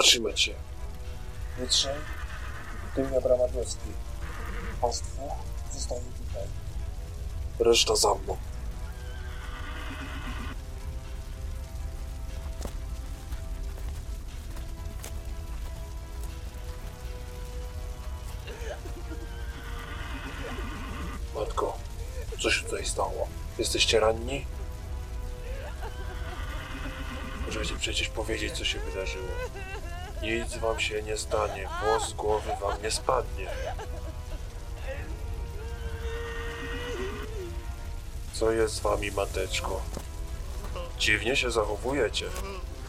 zatrzymać się. Wytrzej, tylnia brama wioski. Państwo zostaje tutaj. Reszta za mną. Matko, co się tutaj stało? Jesteście ranni? Możecie przecież powiedzieć, co się wydarzyło. Nic wam się nie stanie, włos z głowy wam nie spadnie. Co jest z wami, mateczko? Dziwnie się zachowujecie.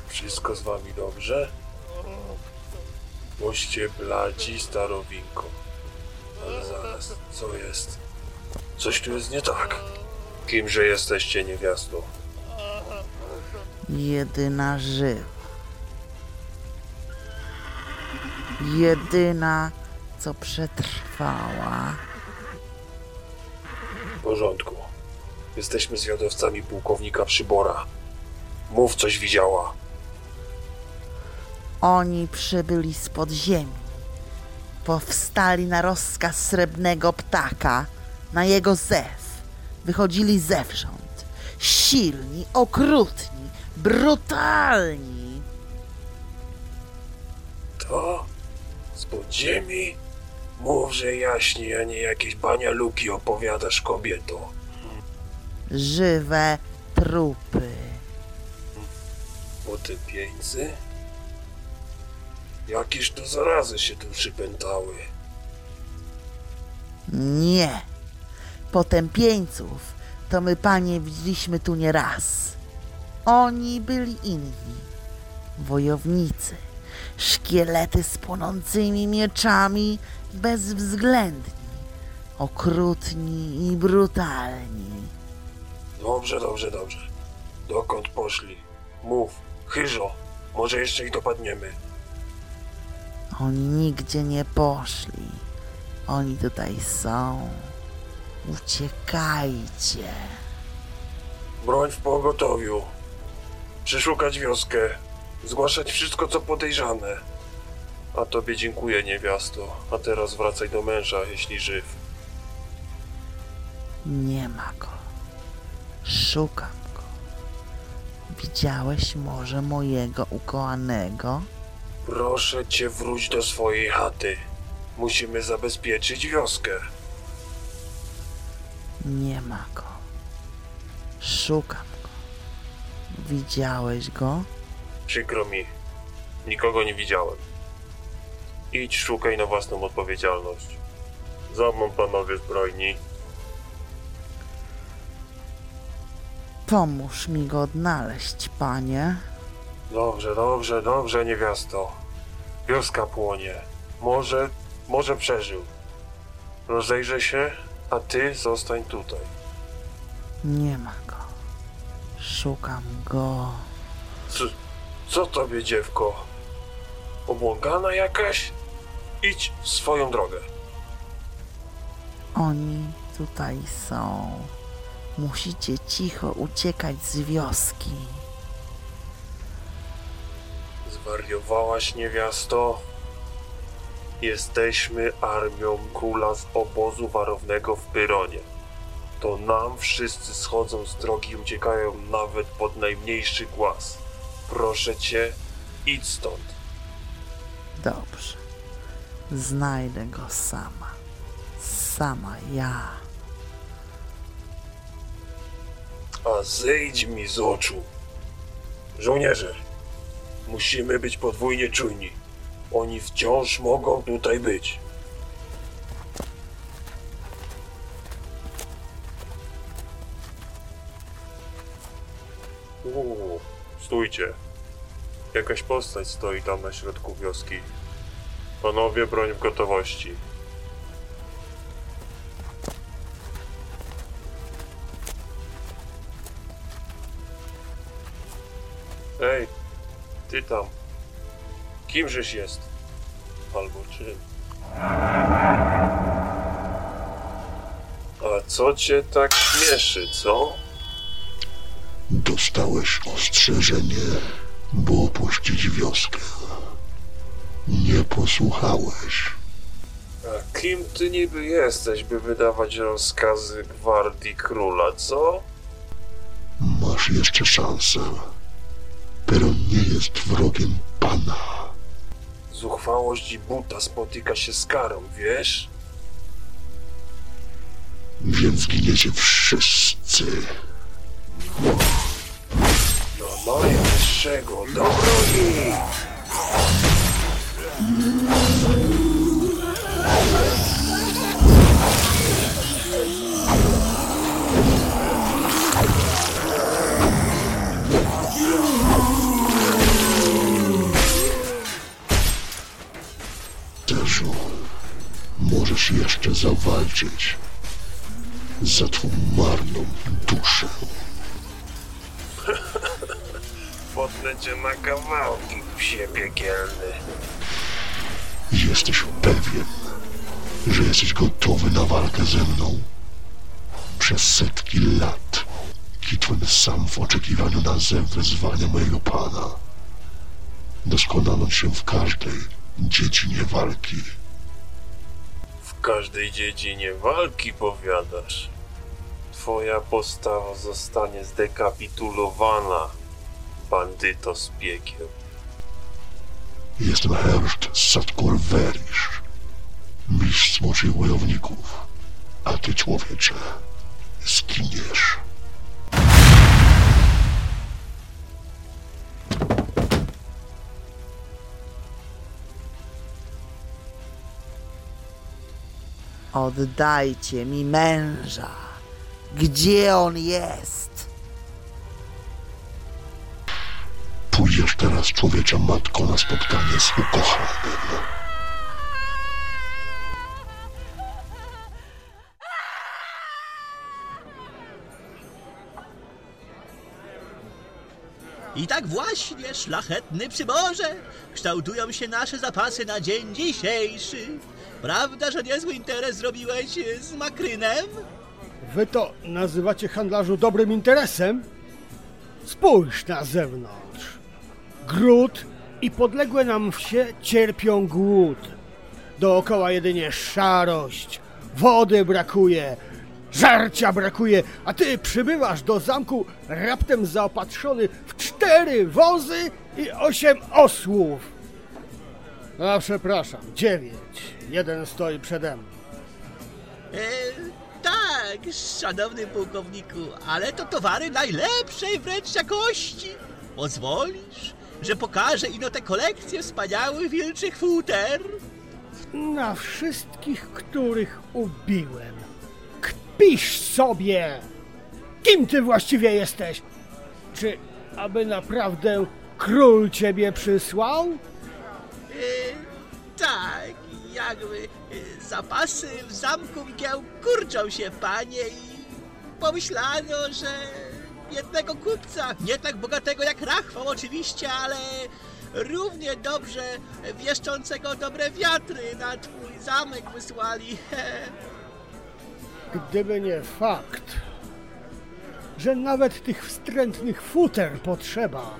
Wszystko z wami dobrze? Boście bladzi, starowinko. Ale zaraz, co jest? Coś tu jest nie tak. Kimże jesteście, niewiasto? Jedyna żywa. Jedyna, co przetrwała. W porządku. Jesteśmy zwiadowcami pułkownika Przybora. Mów, coś widziała. Oni przybyli z podziemi. Powstali na rozkaz srebrnego ptaka, na jego zew. Wychodzili zewsząd. Silni, okrutni, brutalni. To? Z podziemi? Mów, że jaśnie, a nie jakieś banialuki opowiadasz, kobieto. Żywe trupy. Potępieńcy? Jakież to zarazy się tu przypętały. Nie. Potępieńców to my, panie, widzieliśmy tu nie raz. Oni byli inni. Wojownicy. Szkielety z płonącymi mieczami, bezwzględni. Okrutni i brutalni. Dobrze, dobrze, dobrze. Dokąd poszli? Mów, chyżo. Może jeszcze ich dopadniemy. Oni nigdzie nie poszli. Oni tutaj są. Uciekajcie. Broń w pogotowiu. Przeszukać wioskę. Zgłaszać wszystko, co podejrzane. A tobie dziękuję, niewiasto. A teraz wracaj do męża, jeśli żyw. Nie ma go. Szukam go. Widziałeś może mojego ukochanego? Proszę cię, wróć do swojej chaty. Musimy zabezpieczyć wioskę. Nie ma go. Szukam go. Widziałeś go? Przykro mi. Nikogo nie widziałem. Idź, szukaj na własną odpowiedzialność. Za mną, panowie zbrojni. Pomóż mi go odnaleźć, panie. Dobrze, dobrze, dobrze, niewiasto. Wioska płonie. Może, może przeżył. Rozejrzę się, a ty zostań tutaj. Nie ma go. Szukam go. Co, co tobie, dziewko? Obłąkana jakaś? Idź w swoją drogę. Oni tutaj są. Musicie cicho uciekać z wioski. Zwariowałaś, niewiasto? Jesteśmy armią króla z obozu warownego w Pyronie. To nam wszyscy schodzą z drogi i uciekają nawet pod najmniejszy głaz. Proszę cię, idź stąd. Dobrze. Znajdę go sama. Sama ja. A zejdź mi z oczu. Żołnierze, musimy być podwójnie czujni. Oni wciąż mogą tutaj być. Stójcie. Jakaś postać stoi tam na środku wioski. Panowie, broń w gotowości. Ej, ty tam. Kimżeś jest? Albo czym? A co cię tak śmieszy, co? Dostałeś ostrzeżenie, by opuścić wioskę. Nie posłuchałeś. A kim ty niby jesteś, by wydawać rozkazy gwardii króla, co? Masz jeszcze szansę. Peron nie jest wrogiem pana. Zuchwałość i buta spotyka się z karą, wiesz? Więc giniecie wszyscy. Najwyższego dobroni! Terzu, możesz jeszcze zawalczyć za twą marną duszę. Potnę cię na kawałki, psie piekielny. Jesteś pewien, że jesteś gotowy na walkę ze mną? Przez setki lat kitłem sam w oczekiwaniu na zew wezwania mojego pana. Doskonaląc się w każdej dziedzinie walki. W każdej dziedzinie walki powiadasz. Twoja postawa zostanie zdekapitulowana, bandyto z piekieł. Jestem Herszt Sadkur Verisz, mistrz smoczych wojowników, a ty człowiecze zginiesz. Oddajcie mi męża. Gdzie on jest? Teraz, człowiecza matko, na spotkanie z ukochanym. I tak właśnie, szlachetny przyborze, kształtują się nasze zapasy na dzień dzisiejszy. Prawda, że niezły interes zrobiłeś z makrynem? Wy to nazywacie handlarzu dobrym interesem? Spójrz na zewnątrz. Gród i podległe nam wsie cierpią głód. Dookoła jedynie szarość. Wody brakuje, żarcia brakuje, a ty przybywasz do zamku raptem zaopatrzony w cztery wozy i osiem osłów. A przepraszam, dziewięć. Jeden stoi przede mną. E, tak, szanowny pułkowniku, ale to towary najlepszej wręcz jakości. Pozwolisz, że pokażę ino tę kolekcję wspaniałych wilczych futer? Na wszystkich, których ubiłem. Kpisz sobie! Kim ty właściwie jesteś? Czy aby naprawdę król ciebie przysłał? E, tak, jakby e, zapasy w zamku mgieł kurczą się, panie, i pomyślano, że jednego kupca, nie tak bogatego jak Rachwał oczywiście, ale równie dobrze wieszczącego dobre wiatry na twój zamek wysłali. Gdyby nie fakt, że nawet tych wstrętnych futer potrzeba,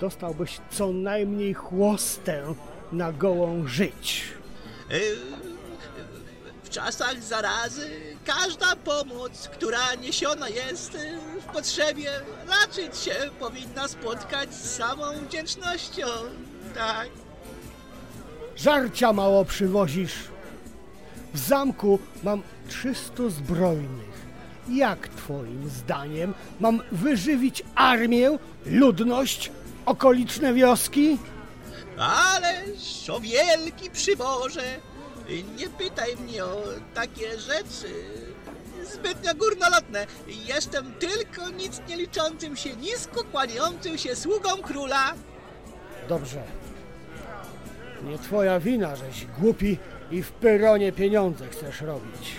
dostałbyś co najmniej chłostę na gołą żyć. W czasach zarazy każda pomoc, która niesiona jest e, w potrzebie, raczyć się powinna spotkać z samą wdzięcznością. Tak. Żarcia mało przywozisz. W zamku mam 300 zbrojnych. Jak twoim zdaniem mam wyżywić armię, ludność, okoliczne wioski? Ależ o wielki przyborze, nie pytaj mnie o takie rzeczy. Zbytnio górnolotne. Jestem tylko nic nie liczącym się, nisko kłaniającym się sługą króla. Dobrze. Nie twoja wina, żeś głupi i w pyronie pieniądze chcesz robić.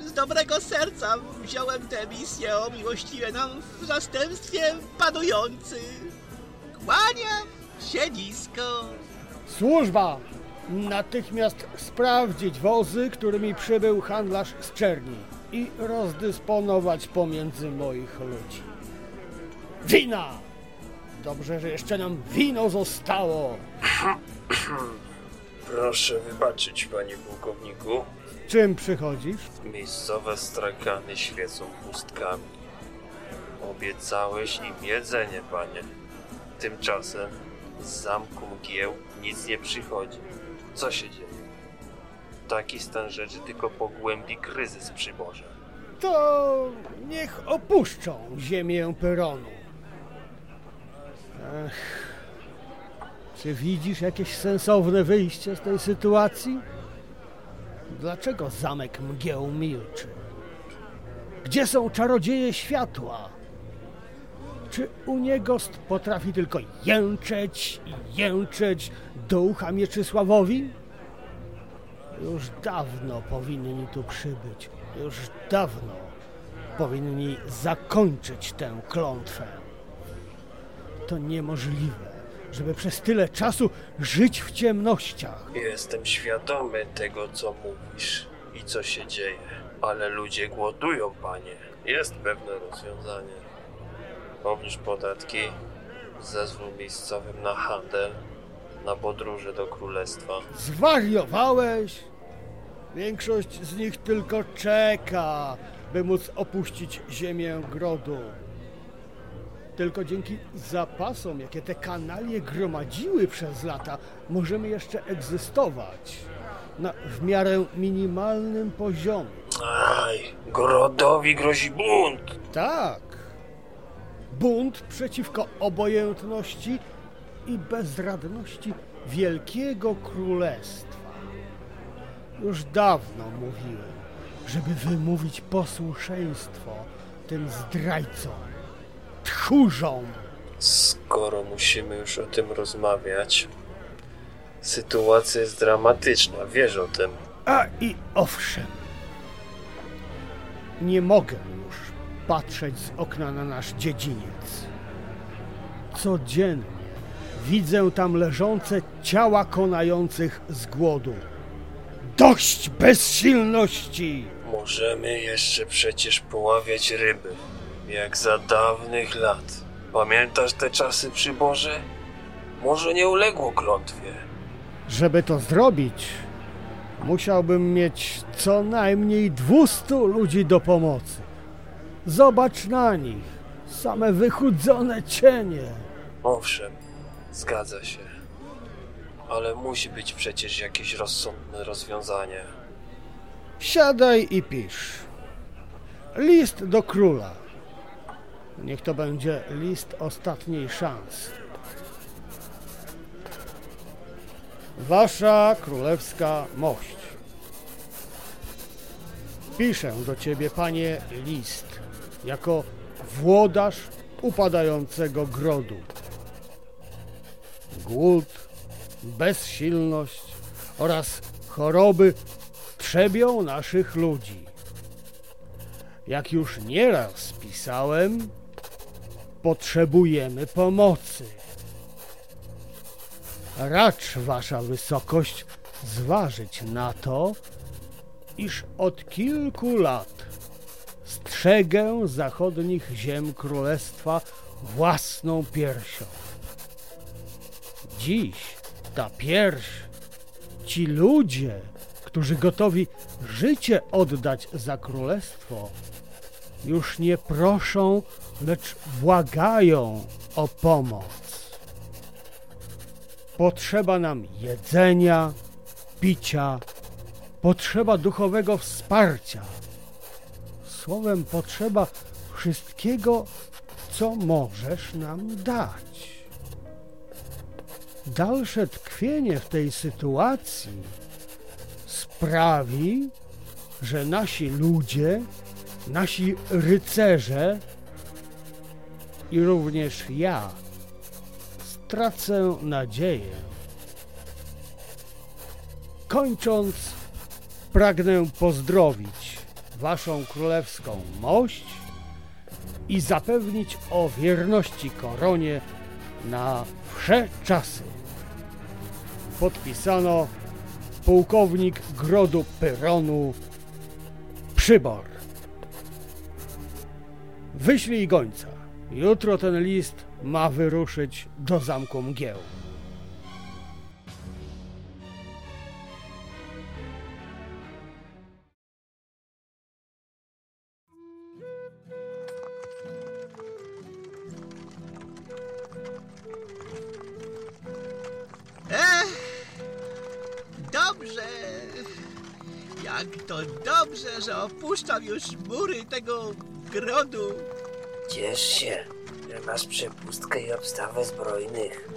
Y, Z dobrego serca wziąłem tę misję o miłościwie nam w zastępstwie panujący. Kłaniam się nisko. Służba! Natychmiast sprawdzić wozy, którymi przybył handlarz z Czerni i rozdysponować pomiędzy moich ludzi. Wina! Dobrze, że jeszcze nam wino zostało. Proszę wybaczyć, panie pułkowniku. Czym przychodzisz? Miejscowe stragany świecą pustkami. Obiecałeś im jedzenie, panie. Tymczasem z zamku mgieł nic nie przychodzi. Co się dzieje? Taki stan rzeczy tylko pogłębi kryzys przyborza. To niech opuszczą ziemię Peronu. Ech. Czy widzisz jakieś sensowne wyjście z tej sytuacji? Dlaczego zamek mgieł milczy? Gdzie są czarodzieje światła? Czy Uniegost potrafi tylko jęczeć i jęczeć do ucha Mieczysławowi? Już dawno powinni tu przybyć. Już dawno powinni zakończyć tę klątwę. To niemożliwe, żeby przez tyle czasu żyć w ciemnościach. Jestem świadomy tego, co mówisz i co się dzieje, ale ludzie głodują, panie. Jest pewne rozwiązanie. Obniż podatki, zezwól miejscowym na handel, na podróże do królestwa. Zwariowałeś? Większość z nich tylko czeka, by móc opuścić ziemię grodu. Tylko dzięki zapasom, jakie te kanalie gromadziły przez lata, możemy jeszcze egzystować na w miarę minimalnym poziomie. Aj, Grodowi grozi bunt. Tak. Bunt przeciwko obojętności i bezradności Wielkiego Królestwa. Już dawno mówiłem, żeby wymówić posłuszeństwo tym zdrajcom, tchórzom. Skoro musimy już o tym rozmawiać, sytuacja jest dramatyczna, wiesz o tym. A i owszem, nie mogę już patrzeć z okna na nasz dziedziniec. Codziennie widzę tam leżące ciała konających z głodu. Dość bezsilności! Możemy jeszcze przecież poławiać ryby, jak za dawnych lat. Pamiętasz te czasy przy Boże? Może nie uległo klątwie. Żeby to zrobić, musiałbym mieć co najmniej 200 ludzi do pomocy. Zobacz na nich, same wychudzone cienie. Owszem, zgadza się. Ale musi być przecież jakieś rozsądne rozwiązanie. Siadaj i pisz. List do króla. Niech to będzie list ostatniej szans. Wasza królewska mość. Piszę do ciebie, panie, list jako włodarz upadającego grodu. Głód, bezsilność oraz choroby trzebią naszych ludzi. Jak już nieraz pisałem, potrzebujemy pomocy. Racz, Wasza Wysokość, zważyć na to, iż od kilku lat strzegę zachodnich ziem królestwa własną piersią. Dziś ta pierś, ci ludzie, którzy gotowi życie oddać za królestwo, już nie proszą, lecz błagają o pomoc. Potrzeba nam jedzenia, picia, potrzeba duchowego wsparcia. Słowem, potrzeba wszystkiego, co możesz nam dać. Dalsze tkwienie w tej sytuacji sprawi, że nasi ludzie, nasi rycerze i również ja stracę nadzieję. Kończąc, pragnę pozdrowić Waszą królewską mość i zapewnić o wierności koronie na wsze czasy. Podpisano pułkownik Grodu Pyronu Przybor. Wyślij gońca. Jutro ten list ma wyruszyć do zamku mgieł. Opuszczam już mury tego grodu. Ciesz się, że masz przepustkę i obstawę zbrojnych.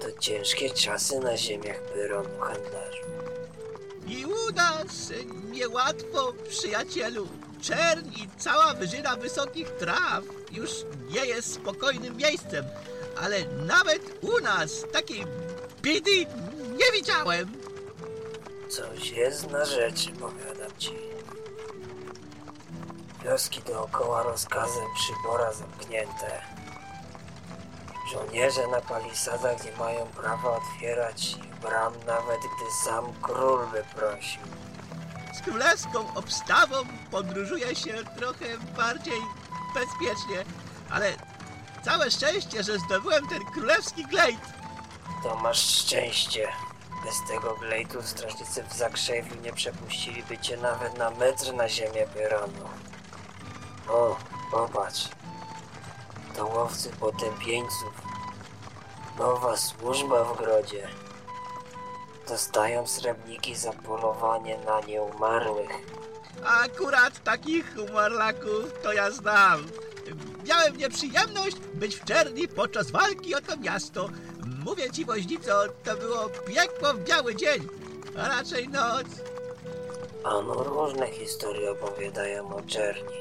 To ciężkie czasy na ziemiach Byronu handlarzu. I u nas niełatwo, przyjacielu. Czern i cała wyżyna wysokich traw już nie jest spokojnym miejscem. Ale nawet u nas takiej biedy nie widziałem. Coś jest na rzeczy, powiadam ci. Wioski dookoła rozkazem przybora zamknięte. Żołnierze na palisadach nie mają prawa otwierać bram, nawet gdy sam król by prosił. Z królewską obstawą podróżuje się trochę bardziej bezpiecznie, ale całe szczęście, że zdobyłem ten królewski glejt. To masz szczęście. Bez tego glejtu strażnicy w Zakrzewiu nie przepuściliby cię nawet na metr na ziemię Byronu. O, popatrz. To łowcy potępieńców. Nowa służba w grodzie. Dostają srebrniki za polowanie na nieumarłych. Akurat takich umarlaków to ja znam. Miałem nieprzyjemność być w Czerni podczas walki o to miasto. Mówię ci, woźnico, to było piekło w biały dzień, a raczej noc. Ano różne historie opowiadają o Czerni.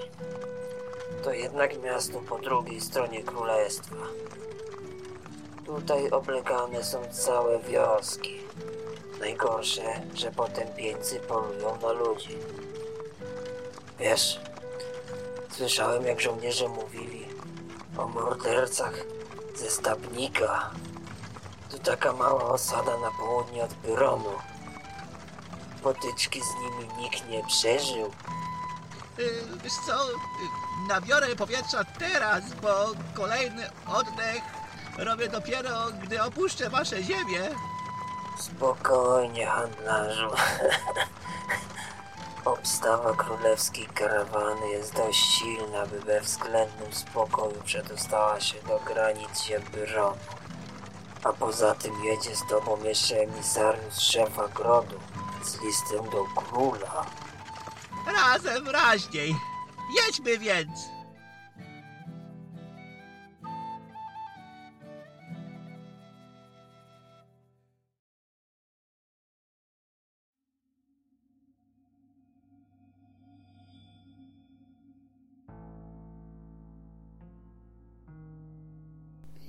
To jednak miasto po drugiej stronie królestwa. Tutaj oblegane są całe wioski. Najgorsze, że potępieńcy polują na ludzi. Wiesz, słyszałem jak żołnierze mówili o mordercach ze Stabnika. To taka mała osada na południe od Byronu. Potyczki z nimi nikt nie przeżył. Yy, wiesz co, yy, nabiorę powietrza teraz, bo kolejny oddech robię dopiero, gdy opuszczę wasze ziemię. Spokojnie, handlarzu. Obstawa królewskiej karawany jest dość silna, by we względnym spokoju przedostała się do granic ziem Byronu. A poza tym jedzie z tobą jeszcze emisariusz szefa grodu z listem do króla. Razem raźniej. Jedźmy więc.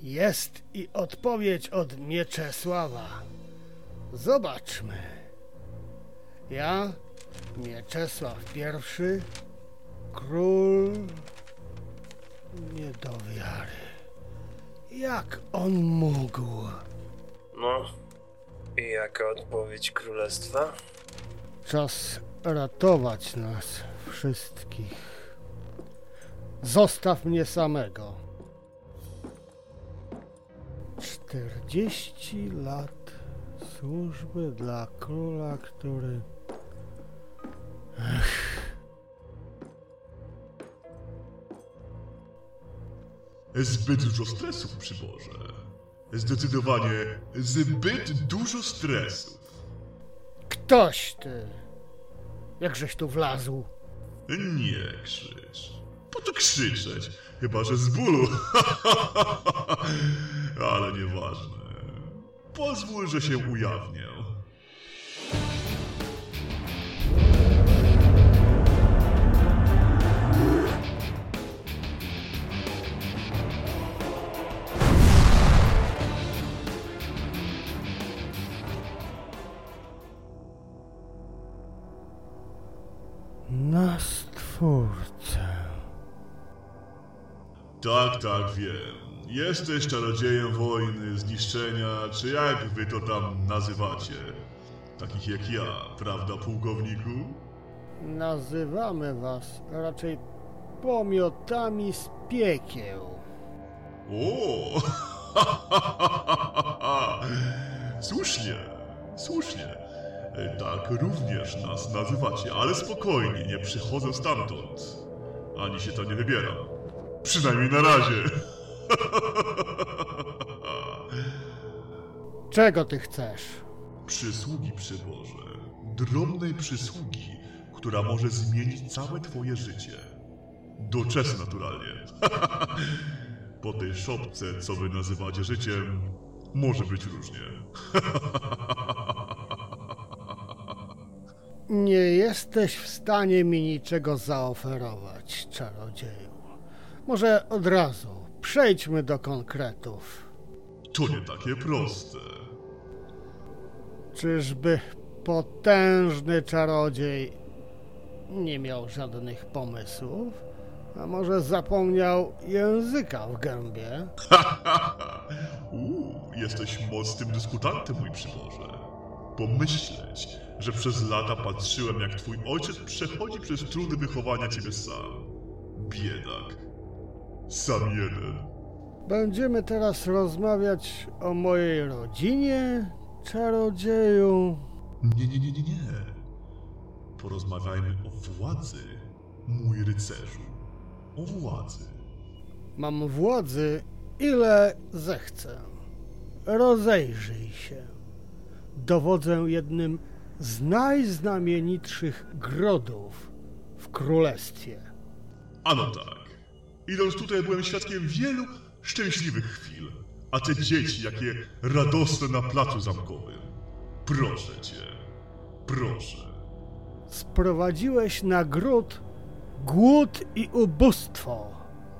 Jest i odpowiedź od Mieczesława. Zobaczmy. Ja, Mieczesław I, król nie do wiary. Jak on mógł? No. I jaka odpowiedź królestwa? Czas ratować nas wszystkich. Zostaw mnie samego. 40 lat służby dla króla, który. Zbyt dużo stresu w przyborze. Zdecydowanie zbyt dużo stresu. Ktoś ty! Jakżeś tu wlazł? Nie krzycz. Po to krzyczeć? Chyba, że z bólu. Ale nieważne. Pozwól, że się ujawnię. Tak, tak, wiem. Jesteś czarodziejem wojny, zniszczenia, czy jak wy to tam nazywacie. Takich jak ja, prawda, pułkowniku? Nazywamy was raczej pomiotami z piekieł. O! Słusznie, słusznie. Tak również nas nazywacie, ale spokojnie, nie przychodzę stamtąd. Ani się to nie wybieram. Przynajmniej na razie. Czego ty chcesz? Przysługi przy Boże. Drobnej przysługi, która może zmienić całe twoje życie. Doczesne naturalnie. po tej szopce, co wy nazywacie życiem, może być różnie. Nie jesteś w stanie mi niczego zaoferować, czarodzieju. Może od razu przejdźmy do konkretów. To nie takie proste. Czyżby potężny czarodziej nie miał żadnych pomysłów? A może zapomniał języka w gębie? Uuu, jesteś mocnym dyskutantem, mój przyboże. Pomyśleć, że przez lata patrzyłem, jak twój ojciec przechodzi przez trudy wychowania ciebie sam. Biedak. Sam jeden. Będziemy teraz rozmawiać o mojej rodzinie, czarodzieju. Nie, nie, nie, nie, nie. Porozmawiajmy o władzy, mój rycerzu. O władzy. Mam władzy, ile zechcę. Rozejrzyj się. Dowodzę jednym z najznamienitszych grodów w królestwie. Ano tak. Idąc tutaj byłem świadkiem wielu szczęśliwych chwil. A te dzieci, jakie radosne na placu zamkowym. Proszę cię. Proszę. Sprowadziłeś na gród głód i ubóstwo,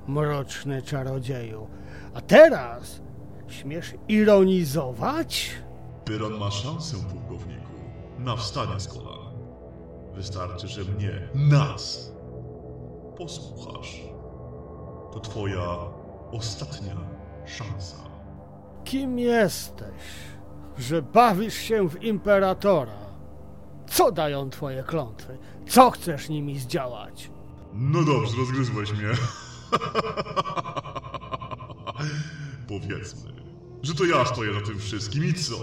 mroczny czarodzieju. A teraz śmiesz ironizować? Byron ma szansę, pułkowniku, na wstanie z kolan. Wystarczy, że mnie, nas, posłuchasz. To twoja ostatnia szansa. Kim jesteś, że bawisz się w imperatora? Co dają twoje klątwy? Co chcesz nimi zdziałać? No dobrze, rozgryzłeś mnie. Powiedzmy, że to ja stoję za tym wszystkim i co?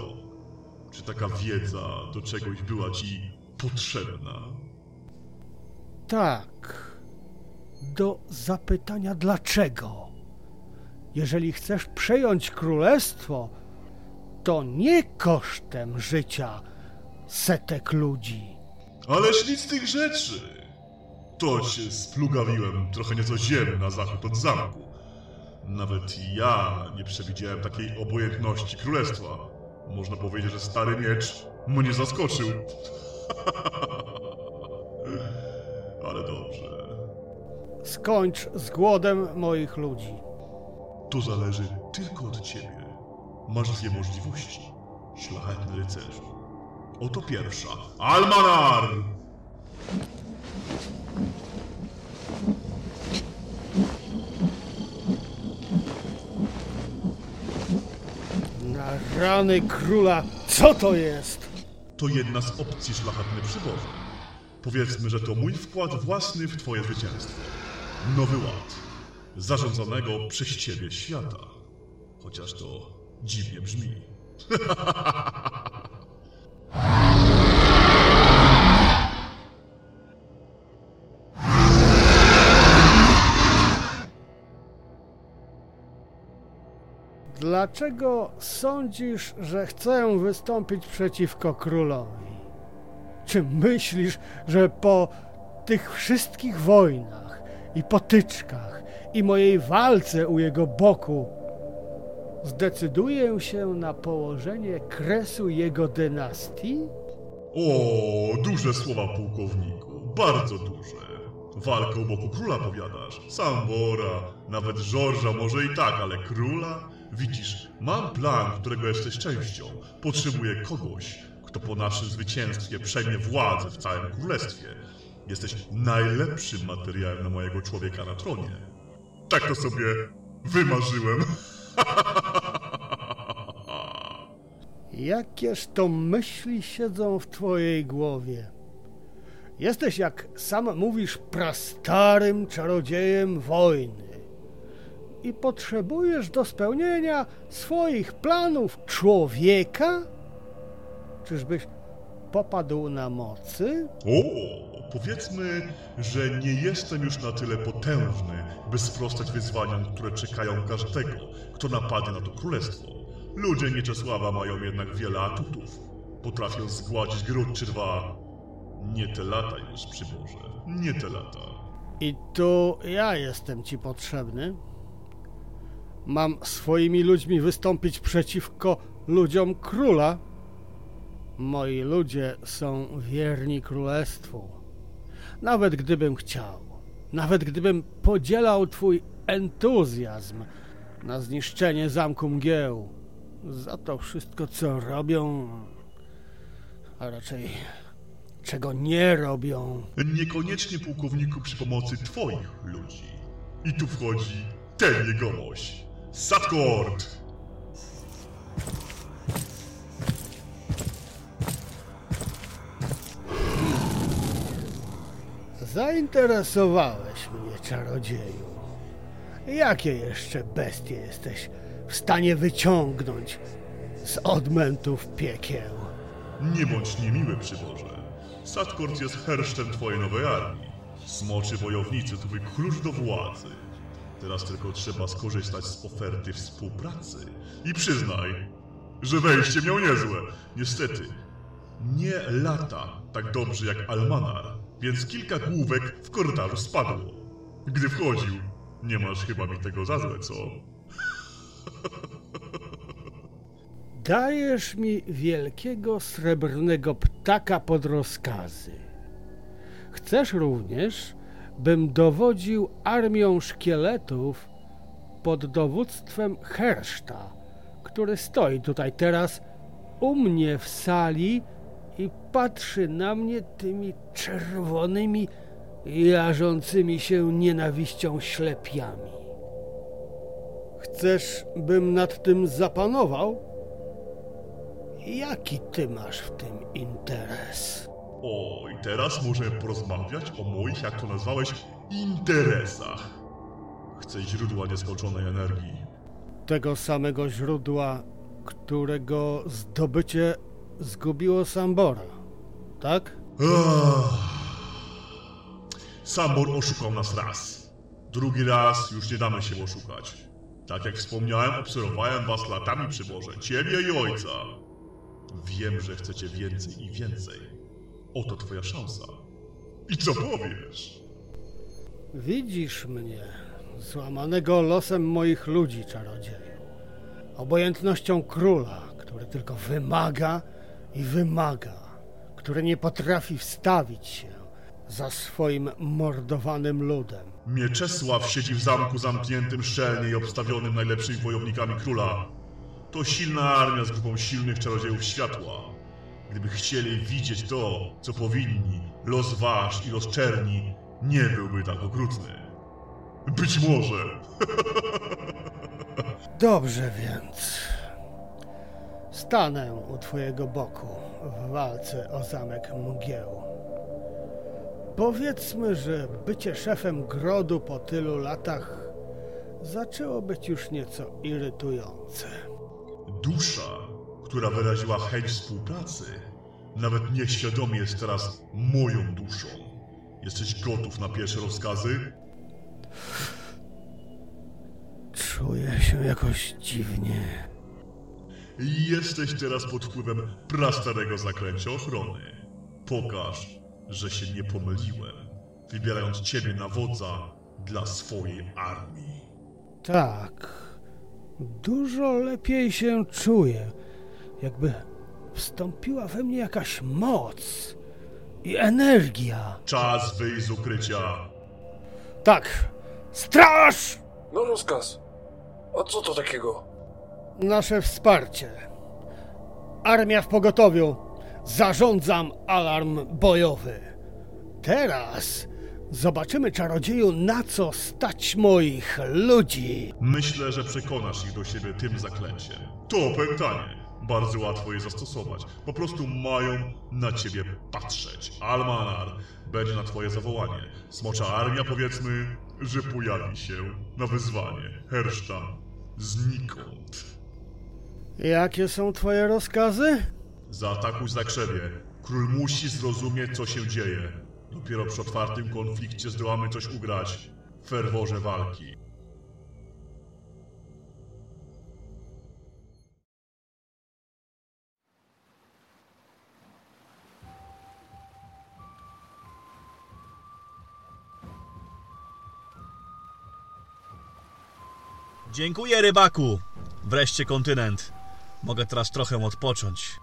Czy taka wiedza do czegoś była ci potrzebna? Tak. Do zapytania dlaczego. Jeżeli chcesz przejąć królestwo, to nie kosztem życia setek ludzi. Ależ nic z tych rzeczy! To się splugawiłem trochę nieco ziem na zachód od zamku. Nawet ja nie przewidziałem takiej obojętności królestwa. Można powiedzieć, że stary miecz mnie zaskoczył. Ale dobrze. Skończ z głodem moich ludzi. To zależy tylko od ciebie. Masz dwie możliwości, szlachetny rycerzu. Oto pierwsza. Almanar! Na rany króla, co to jest? To jedna z opcji szlachetny przyboże. Powiedzmy, że to mój wkład własny w twoje zwycięstwo. Nowy ład. Zarządzonego przez ciebie świata. Chociaż to dziwnie brzmi. Dlaczego sądzisz, że chcę wystąpić przeciwko królowi? Czy myślisz, że po tych wszystkich wojnach i potyczkach i mojej walce u jego boku zdecyduję się na położenie kresu jego dynastii? O, duże słowa, pułkowniku. Bardzo duże. Walkę u boku króla powiadasz. Sambora, nawet Żorża może i tak, ale króla? Widzisz, mam plan, którego jesteś częścią. Potrzebuję kogoś, kto po naszym zwycięstwie przejmie władzę w całym królestwie. Jesteś najlepszym materiałem na mojego człowieka na tronie. Tak to sobie wymarzyłem. Jakież to myśli siedzą w twojej głowie? Jesteś, jak sam mówisz, prastarym czarodziejem wojny. i potrzebujesz do spełnienia swoich planów człowieka? Czyżbyś popadł na mocy? O, powiedzmy, że nie jestem już na tyle potężny, by sprostać wyzwaniom, które czekają każdego, kto napadnie na to królestwo. Ludzie Nieczesława mają jednak wiele atutów. Potrafią zgładzić gród czy dwa. Nie te lata już, przyboże. Nie te lata. I tu ja jestem ci potrzebny. Mam swoimi ludźmi wystąpić przeciwko ludziom króla. Moi ludzie są wierni królestwu. Nawet gdybym chciał, nawet gdybym podzielał twój entuzjazm na zniszczenie zamku mgieł, za to wszystko, co robią, a raczej czego nie robią, Niekoniecznie pułkowniku przy pomocy twoich ludzi. I tu wchodzi ten jegomość. Satkord! Zainteresowałeś mnie, czarodzieju. Jakie jeszcze bestie jesteś w stanie wyciągnąć z odmętów piekieł? Nie bądź niemiły, przyboże. Satkord jest hersztem twojej nowej armii. Smoczy wojownicy twój klucz do władzy. Teraz tylko trzeba skorzystać z oferty współpracy. I przyznaj, że wejście miał niezłe. Niestety, nie lata tak dobrze jak Almanar, więc kilka główek w korytarzu spadło. Gdy wchodził, nie masz chyba mi tego za złe, co? Dajesz mi wielkiego srebrnego ptaka pod rozkazy. Chcesz również, bym dowodził armią szkieletów pod dowództwem Herszta, który stoi tutaj teraz u mnie w sali patrzy na mnie tymi czerwonymi, jarzącymi się nienawiścią ślepiami. Chcesz, bym nad tym zapanował? Jaki ty masz w tym interes? O, i teraz możemy porozmawiać o moich, jak to nazwałeś, interesach. Chcę źródła nieskończonej energii. Tego samego źródła, którego zdobycie zgubiło Sambora, tak? Ach. Sambor oszukał nas raz. Drugi raz już nie damy się oszukać. Tak jak wspomniałem, obserwowałem was latami przy Boże, ciebie i ojca. Wiem, że chcecie więcej i więcej. Oto twoja szansa. I co powiesz? Widzisz mnie, złamanego losem moich ludzi, czarodzieju. Obojętnością króla, który tylko wymaga i wymaga, który nie potrafi wstawić się za swoim mordowanym ludem. Mieczesław siedzi w zamku zamkniętym szczelnie i obstawionym najlepszymi wojownikami króla. To silna armia z grupą silnych czarodziejów światła. Gdyby chcieli widzieć to, co powinni, los wasz i los czerni nie byłby tak okrutny. Być może. Dobrze więc. Stanę u twojego boku w walce o zamek mgieł. Powiedzmy, że bycie szefem grodu po tylu latach zaczęło być już nieco irytujące. Dusza, która wyraziła chęć współpracy, nawet nieświadomie jest teraz moją duszą. Jesteś gotów na pierwsze rozkazy? Czuję się jakoś dziwnie. Jesteś teraz pod wpływem prastarego zaklęcia ochrony. Pokaż, że się nie pomyliłem, wybierając ciebie na wodza dla swojej armii. Tak, dużo lepiej się czuję, jakby wstąpiła we mnie jakaś moc i energia. Czas wyjść z ukrycia. Tak, straż! No rozkaz. A co to takiego? Nasze wsparcie. Armia w pogotowiu. Zarządzam alarm bojowy. Teraz zobaczymy, czarodzieju, na co stać moich ludzi. Myślę, że przekonasz ich do siebie tym zaklęciem. To opętanie. Bardzo łatwo je zastosować. Po prostu mają na ciebie patrzeć. Almanar będzie na twoje zawołanie. Smocza armia, powiedzmy, że pojawi się na wyzwanie. Hersztam znikąd. Jakie są twoje rozkazy? Zaatakuj Zakrzewie. Król musi zrozumieć, co się dzieje. Dopiero przy otwartym konflikcie zdołamy coś ugrać w ferworze walki. Dziękuję, rybaku. Wreszcie kontynent. Mogę teraz trochę odpocząć.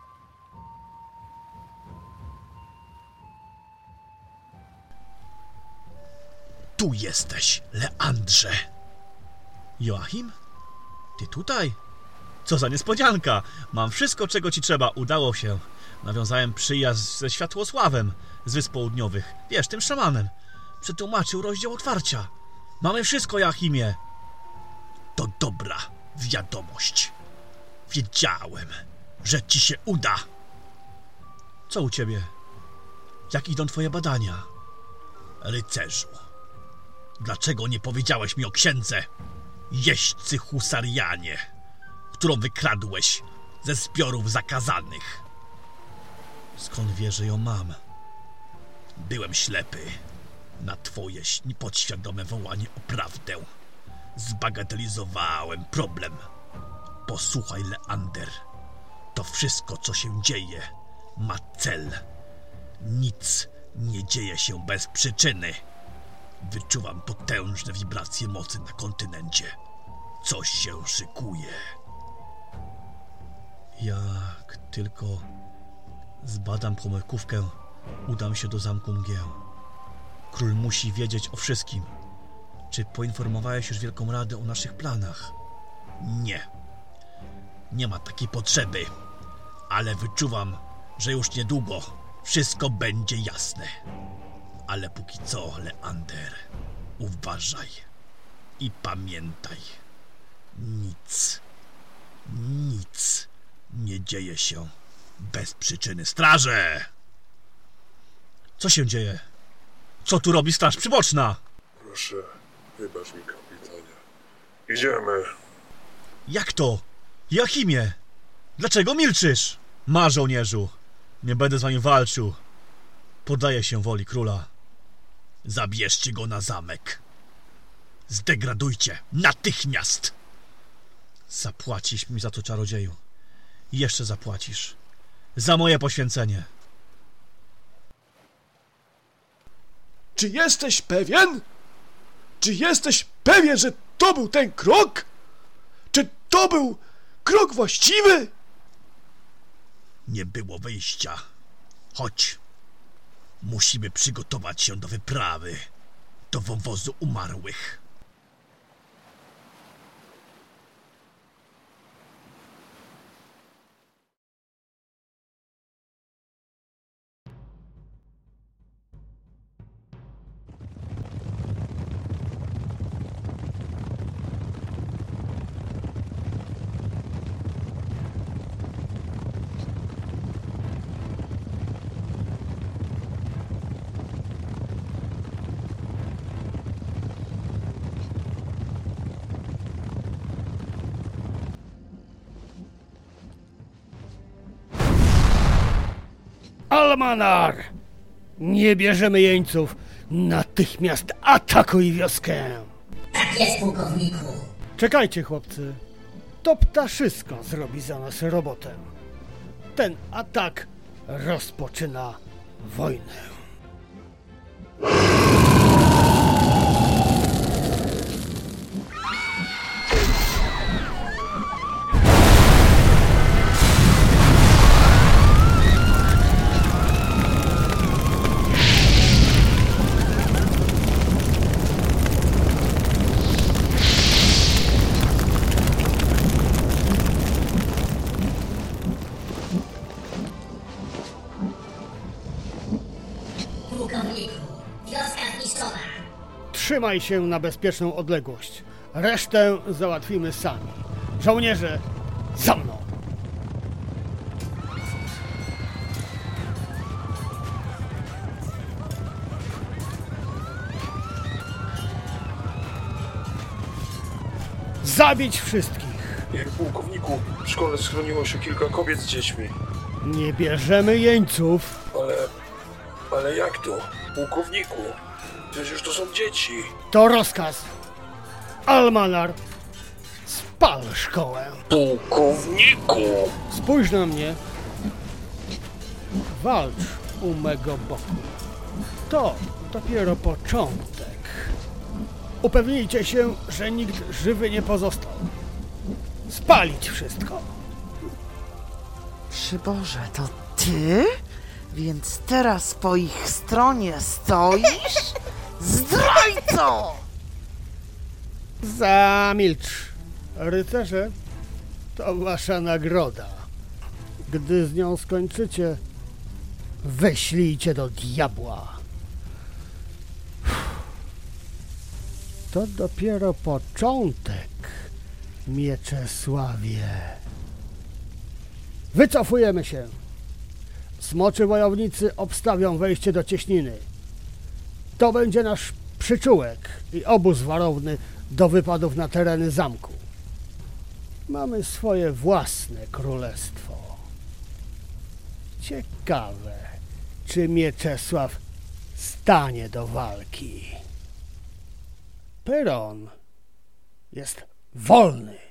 Tu jesteś, Leandrze. Joachim? Ty tutaj? Co za niespodzianka! Mam wszystko, czego ci trzeba. Udało się. Nawiązałem przyjaźń ze Światłosławem z Wysp Południowych. Wiesz, tym szamanem. Przetłumaczył rozdział otwarcia. Mamy wszystko, Joachimie. To dobra wiadomość. Wiedziałem, że ci się uda. Co u ciebie? Jak idą twoje badania? Rycerzu, dlaczego nie powiedziałeś mi o księdze? Jeźdźcy husarianie, którą wykradłeś ze zbiorów zakazanych. Skąd wiesz, że ją mam? Byłem ślepy na twoje podświadome wołanie o prawdę. Zbagatelizowałem problem. Posłuchaj, Leander. To wszystko, co się dzieje, ma cel. Nic nie dzieje się bez przyczyny. Wyczuwam potężne wibracje mocy na kontynencie. Coś się szykuje. Jak tylko zbadam pomykówkę, udam się do zamku mgieł. Król musi wiedzieć o wszystkim. Czy poinformowałeś już Wielką Radę o naszych planach? Nie. Nie ma takiej potrzeby. Ale wyczuwam, że już niedługo wszystko będzie jasne. Ale póki co, Leander, uważaj i pamiętaj. Nic, nic nie dzieje się bez przyczyny. Straże! Co się dzieje? Co tu robi straż przyboczna? Proszę, wybacz mi, kapitanie. Idziemy. Jak to? Jachimie! Dlaczego milczysz? Ma żołnierzu! Nie będę z wami walczył. Poddaję się woli króla. Zabierzcie go na zamek. Zdegradujcie natychmiast! Zapłacisz mi za to, czarodzieju. Jeszcze zapłacisz. Za moje poświęcenie. Czy jesteś pewien? Czy jesteś pewien, że to był ten krok? Czy to był krok właściwy? Nie było wyjścia. Chodź. Musimy przygotować się do wyprawy. Do wąwozu umarłych. Almanar! Nie bierzemy jeńców. Natychmiast atakuj wioskę! Tak jest, pułkowniku. Czekajcie, chłopcy. To ptaszysko zrobi za nas robotę. Ten atak rozpoczyna wojnę. Trzymaj się na bezpieczną odległość. Resztę załatwimy sami. Żołnierze, za mną! Zabić wszystkich! Jak pułkowniku, w szkole schroniło się kilka kobiet z dziećmi. Nie bierzemy jeńców. Ale... ale jak to? Pułkowniku, przecież to są dzieci. To rozkaz. Almanar, spal szkołę. Pułkowniku! Spójrz na mnie. Walcz u mego boku. To dopiero początek. Upewnijcie się, że nikt żywy nie pozostał. Spalić wszystko. Przyboże, to ty? Więc teraz po ich stronie stoisz? Zdrajco! Zamilcz. Rycerze, to wasza nagroda. Gdy z nią skończycie, wyślijcie do diabła. To dopiero początek, Mieczesławie. Wycofujemy się. Smoczy wojownicy obstawią wejście do cieśniny. To będzie nasz przyczółek i obóz warowny do wypadów na tereny zamku. Mamy swoje własne królestwo. Ciekawe, czy Mieczesław stanie do walki. Peron jest wolny.